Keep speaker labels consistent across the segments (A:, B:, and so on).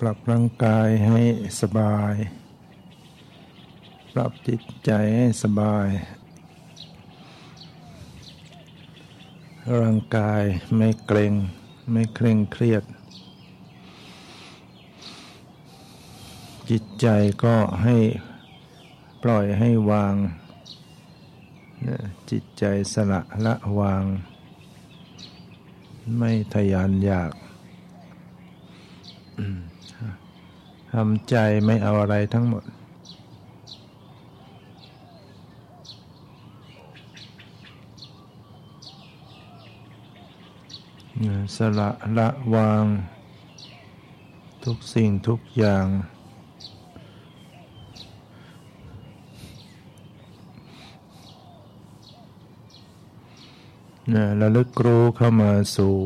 A: ปรับร่างกายให้สบาย ปรับจิตใจให้สบาย ร่างกายไม่เกร็ง ไม่เคร่งเครียด จิตใจก็ให้ปล่อยให้วาง จิตใจสละละวาง ไม่ทยานอยาก ทำใจไม่เอาอะไรทั้งหมด สละละวาง ทุกสิ่งทุกอย่างระลึกรู้เข้ามาสู่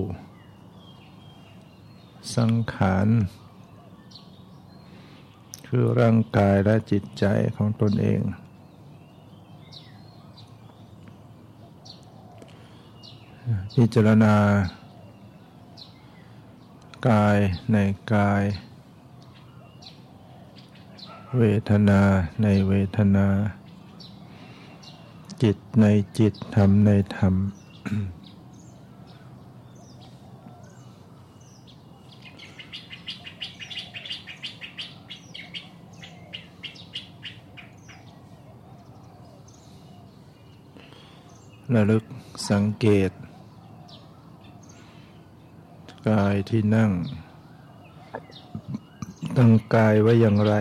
A: สังขาร คือร่างกายและจิตใจของตนเอง พิจารณา กายในกาย เวทนาในเวทนา จิตในจิตธรรมในธรรม ระลึกสังเกต กายที่นั่ง ตั้งกายไว้อย่างไร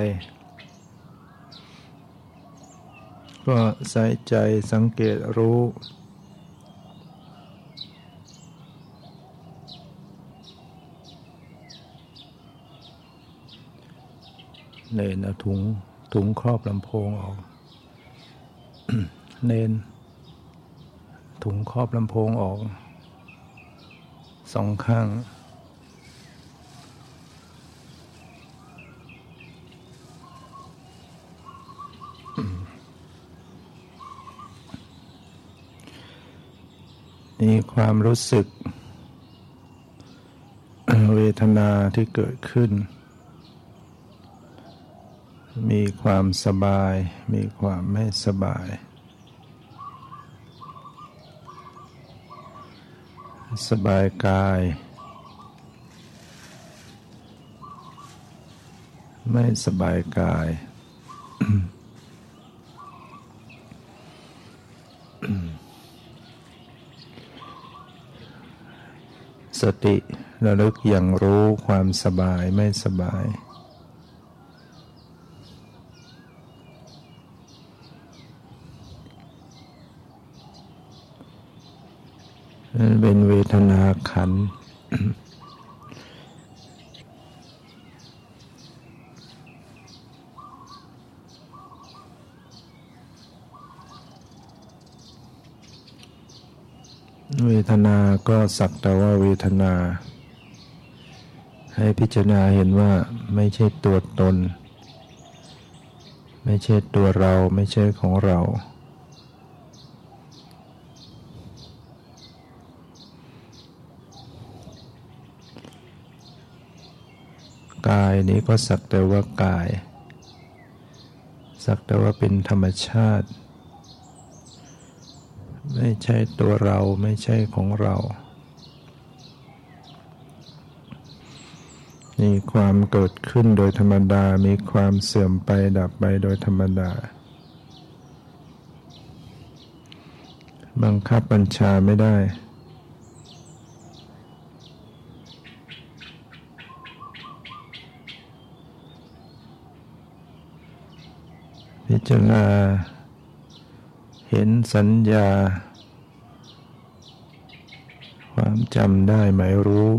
A: ก็ใส่ใจสังเกตรู้ เนนเอาถุงถุงครอบลำโพงออก เนน ถุงครอบลำโพงออกสองข้างนี่ความรู้สึก เวทนาที่เกิดขึ้น มีความสบาย มีความไม่สบาย สบายกาย ไม่สบายกาย สติระลึกอย่างรู้ความสบายไม่สบายเป็นเวทนาขัน เวทนาก็ สักแต่ว่าเวทนา ให้พิจารณาเห็นว่าไม่ใช่ตัวตน ไม่ใช่ตัวเราไม่ใช่ของเรา กายนี้ก็สักแต่ว่ากาย สักแต่ว่าเป็นธรรมชาติไม่ใช่ตัวเราไม่ใช่ของเรา มีความเกิดขึ้นโดยธรรมดา มีความเสื่อมไปดับไปโดยธรรมดา บังคับบัญชาไม่ได้ พิจารณา เห็นสัญญา ความจำได้หมายรู้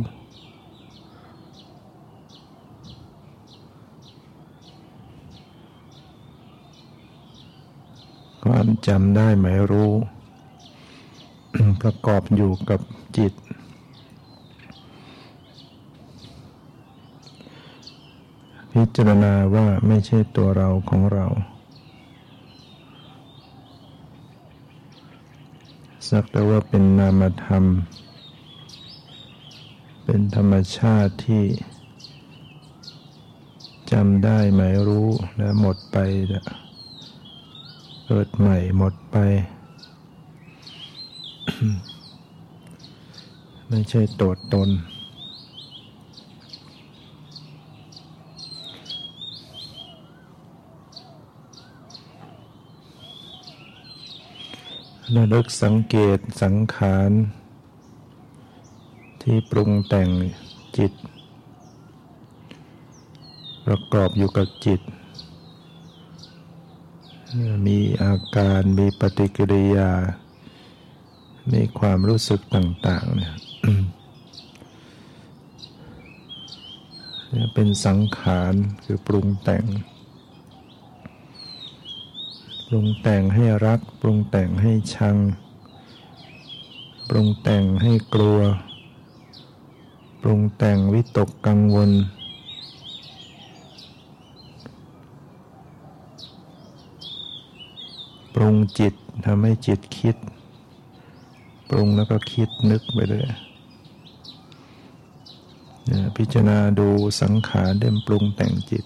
A: ความ จำได้หมายรู้ ประกอบอยู่กับจิต พิจารณาว่าไม่ใช่ตัวเราของเรา สักแต่ว่าเป็นนามธรรม เป็นธรรมชาติที่จำได้หมายรู้แล้วหมดไป เกิดใหม่หมดไป ไม่ใช่ตัวตน ระลึกสังเกตสังขาร ที่ปรุงแต่งจิต ประกอบอยู่กับจิต มีอาการมีปฏิกิริยา มีความรู้สึกต่าง ๆ เนี่ยเป็นสังขารคือปรุงแต่ง ปรุงแต่งให้รัก ปรุงแต่งให้ชัง ปรุงแต่งให้กลัว ปรุงแต่งวิตกกังวล ปรุงจิตทำให้จิตคิด ปรุงแล้วก็คิดนึกไปเลยพิจารณาดูสังขารเดิมปรุงแต่งจิต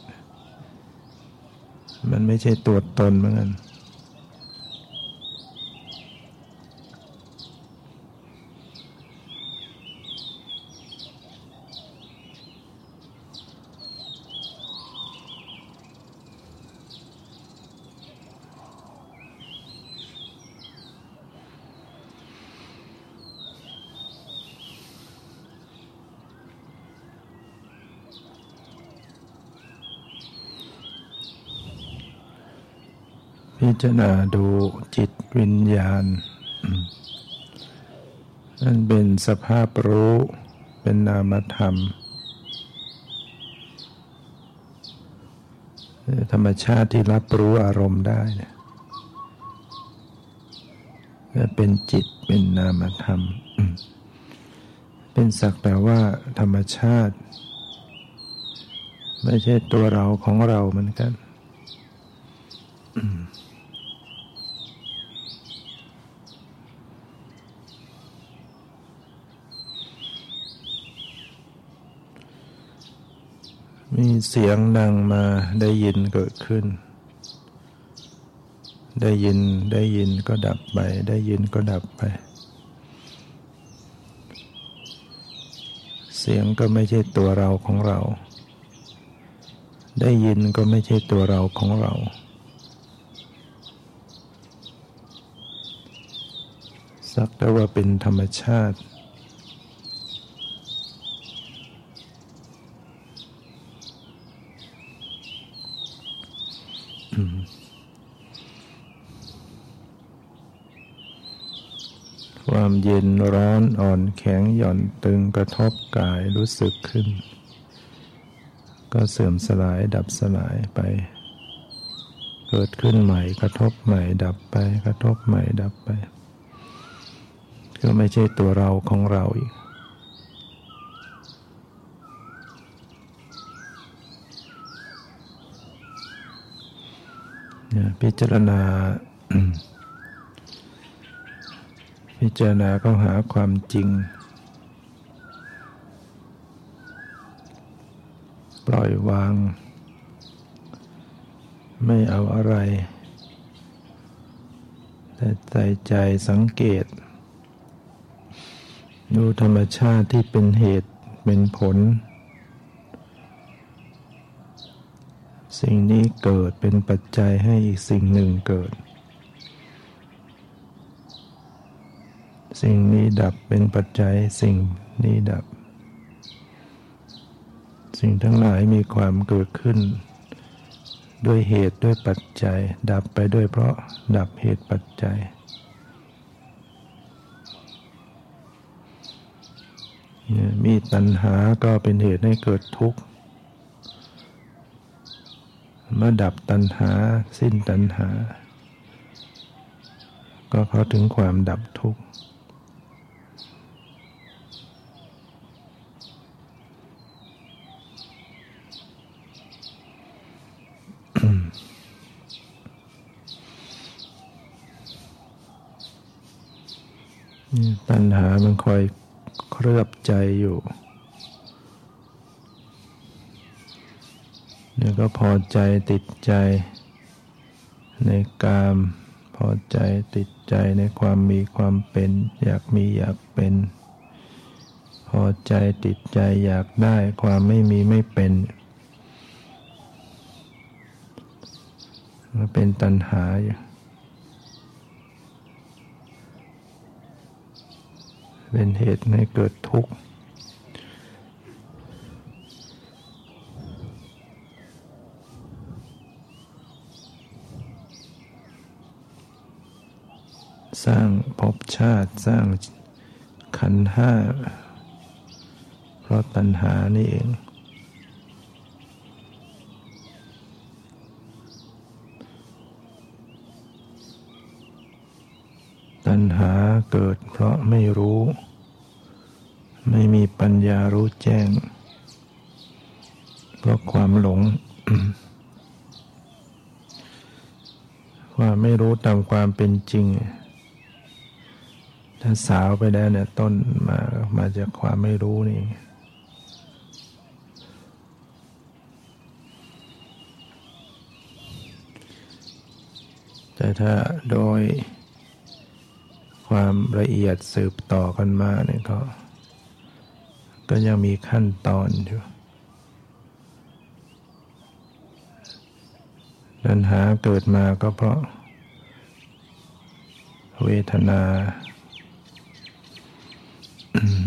A: มันไม่ใช่ตัวตนเหมือนกันพิ จารณาดูจิตวิญญาณนั่นเป็นสภาพรู้เป็นนามธรรม ธรรมชาติที่รับรู้อารมณ์ได้เนี่ยเป็นจิตเป็นนามธรรม เป็นสักแต่ว่าธรรมชาติ ไม่ใช่ตัวเราของเราเหมือนกัน มีเสียงดังมาได้ยินเกิดขึ้น ได้ยินได้ยินก็ดับไป ได้ยินก็ดับไป เสียงก็ไม่ใช่ตัวเราของเรา ได้ยินก็ไม่ใช่ตัวเราของเรา สักแต่ว่าเป็นธรรมชาติความเย็นร้อนอ่อนแข็งหย่อนตึงกระทบกายรู้สึกขึ้น ก็เสื่อมสลายดับสลายไป เกิดขึ้นใหม่กระทบใหม่ดับไป กระทบใหม่ดับไป ก็ไม่ใช่ตัวเราของเราอีกพิจารณา พิจารณาเข้าหาความจริง ปล่อยวาง ไม่เอาอะไร แต่ใส่ใจสังเกต ดูธรรมชาติที่เป็นเหตุเป็นผล สิ่งนี้เกิดเป็นปัจจัยให้อีกสิ่งหนึ่งเกิด สิ่งนี้ดับเป็นปัจจัยสิ่งนี้ดับ สิ่งทั้งหลายมีความเกิดขึ้น ด้วยเหตุด้วยปัจจัย ดับไปด้วยเพราะดับเหตุปัจจัย มีตัณหาก็เป็นเหตุให้เกิดทุกข์เมื่อดับตัณหาสิ้นตัณหา ก็เข้าถึงความดับทุกข์ ปัญหามันคอยเครือบใจอยู่เนี่ยก็พอใจติดใจ ในกามพอใจติดใจในความมีความเป็น อยากมีอยากเป็น พอใจติดใจอยากได้ความไม่มีไม่เป็นมันเป็นตัณหาอยู่ เป็นเหตุให้เกิดทุกข์สร้างภพชาติสร้างขันห้า เพราะตัณหานี่เอง ตัณหาเกิดเพราะไม่รู้ ไม่มีปัญญารู้แจ้ง เพราะความหลง ความไม่รู้ตามความเป็นจริง ถ้าสาวไปแล้วเนี่ยต้นมามาจากความไม่รู้นี่แต่ถ้าโดย ความละเอียดสืบต่อกันมาเนี่ยก็ ก็ยังมีขั้นตอนอยู่ปัญหาเกิดมาก็เพราะ เวทนา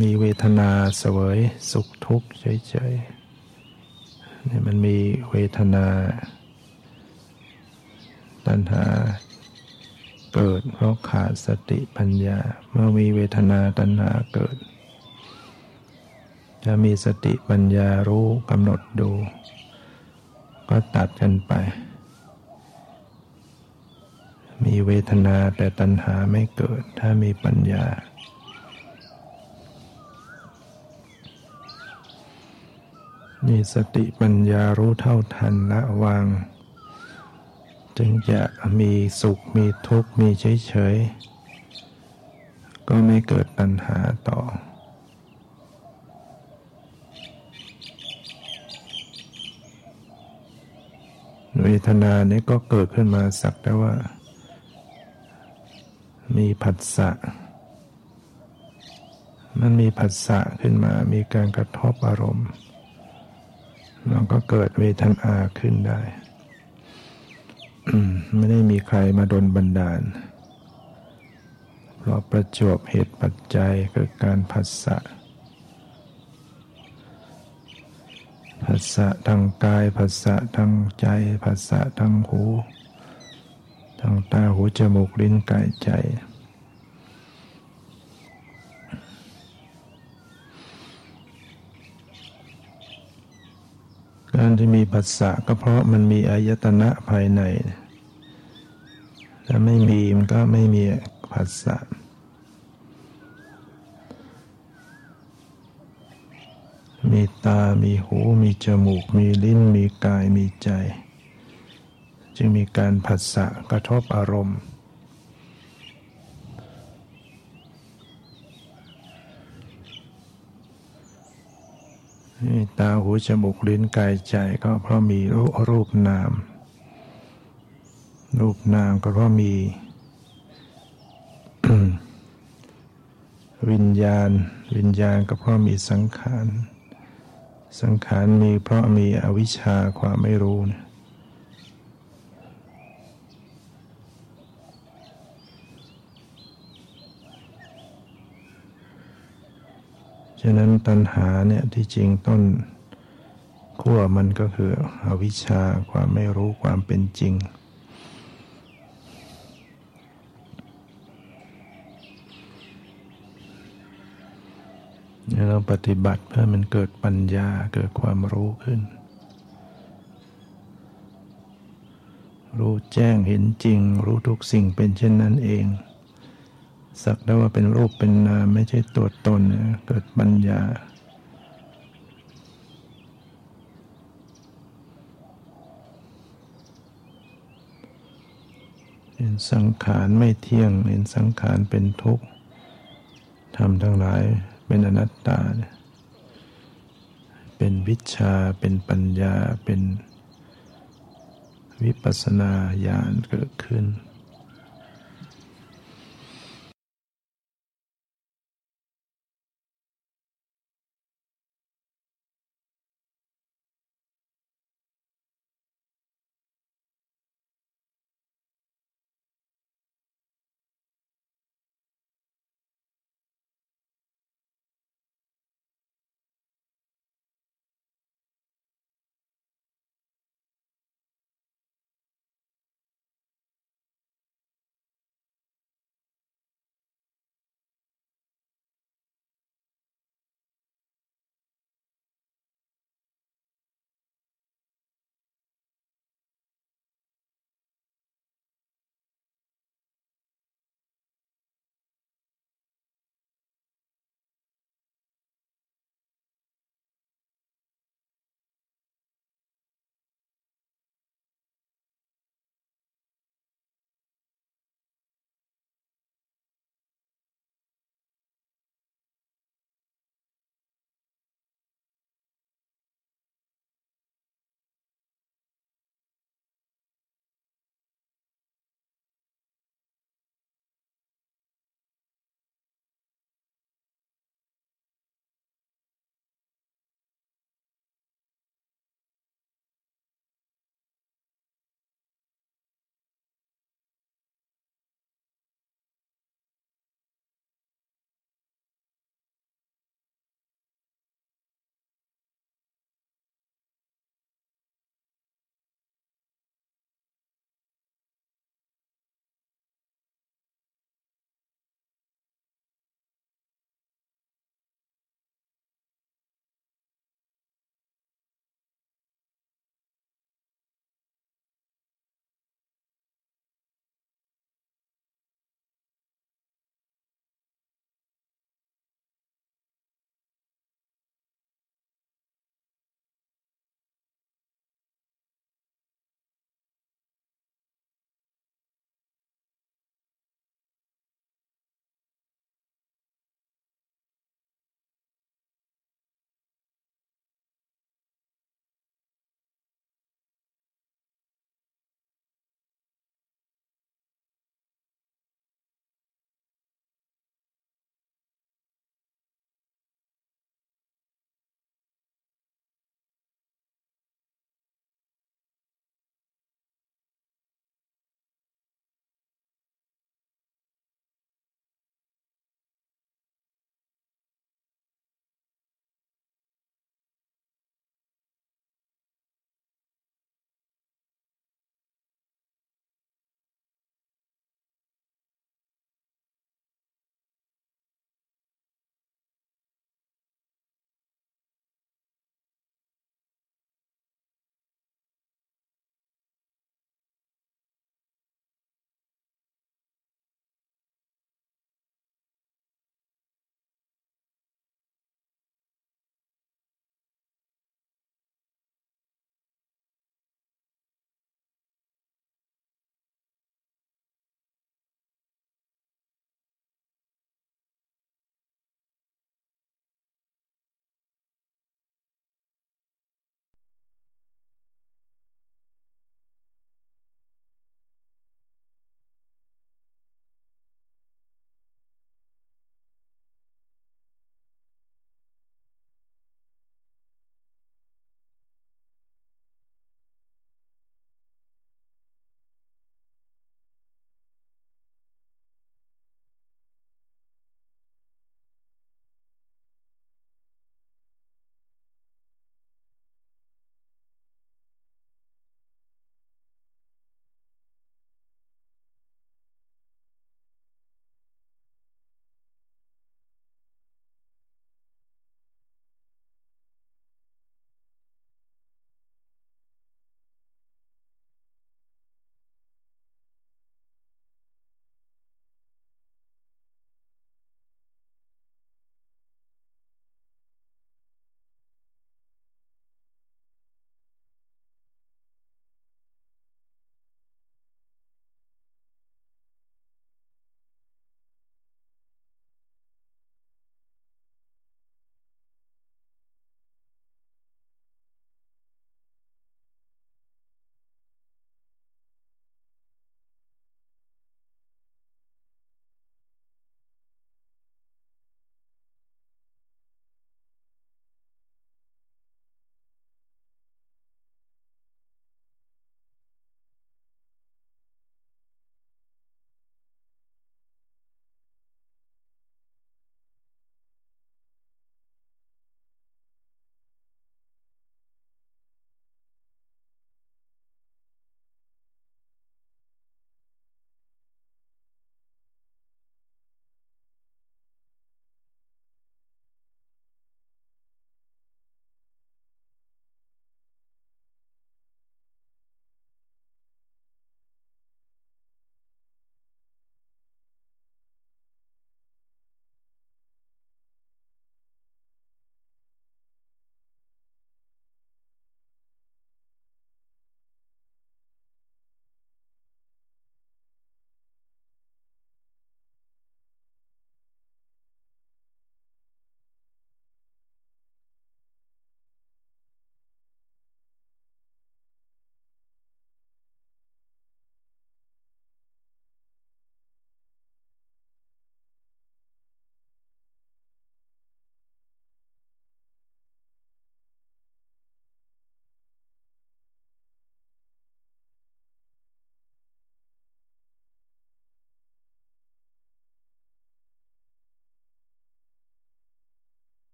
A: มีเวทนาเสวยสุขทุกข์เฉยๆนี่มันมีเวทนา ตัณหา เกิด เพราะขาดสติปัญญา เมื่อมีเวทนาตัณหาเกิด จะมีสติปัญญารู้กำหนดดู ก็ตัดกันไป มีเวทนาแต่ตัณหาไม่เกิด ถ้ามีปัญญามีสติปัญญารู้เท่าทันละวาง จึงจะมีสุขมีทุกข์มีเฉยเฉยก็ไม่เกิดปัญหาต่อ เวทนานี้ก็เกิดขึ้นมาสักแต่ว่า มีผัสสะ มันมีผัสสะขึ้นมา มีการกระทบอารมณ์ เราก็เกิดเวทนาขึ้นได้ ไม่ได้มีใครมาดนบันดาล เพราะประจวบเหตุปัจจัยเกิดการผัสสะผัสสะทางกายผัสสะทางใจผัสสะทางหูทางตาหูจมูกลิ้นกายใจ การที่มีผัสสะก็เพราะมันมีอายตนะภายใน ถ้าไม่มีมันก็ไม่มีผัสสะมีตา มีหู มีจมูก มีลิ้น มีกาย มีใจ จึงมีการผัสสะกระทบอารมณ์ ตา หู จมูก ลิ้น กาย ใจ ก็เพราะมีรูปนาม รูปนามก็เพราะมี วิญญาณ วิญญาณก็เพราะมีสังขาร สังขารมีเพราะมีอวิชชาความไม่รู้เนี่ยฉะนั้นตัณหาเนี่ยที่จริงต้นขั้วมันก็คืออวิชชาความไม่รู้ความเป็นจริง เราปฏิบัติเพื่อมันเกิดปัญญาเกิดความรู้ขึ้น รู้แจ้งเห็นจริง รู้ทุกสิ่งเป็นเช่นนั้นเอง สักได้ว่าเป็นรูปเป็นนามไม่ใช่ตัวตนเกิดปัญญาเห็นสังขารไม่เที่ยงเห็นสังขารเป็นทุกข์ทำทั้งหลาย เป็นอนัตตา เป็นวิชา เป็นปัญญา เป็นวิปัสสนาญาณเกิดขึ้น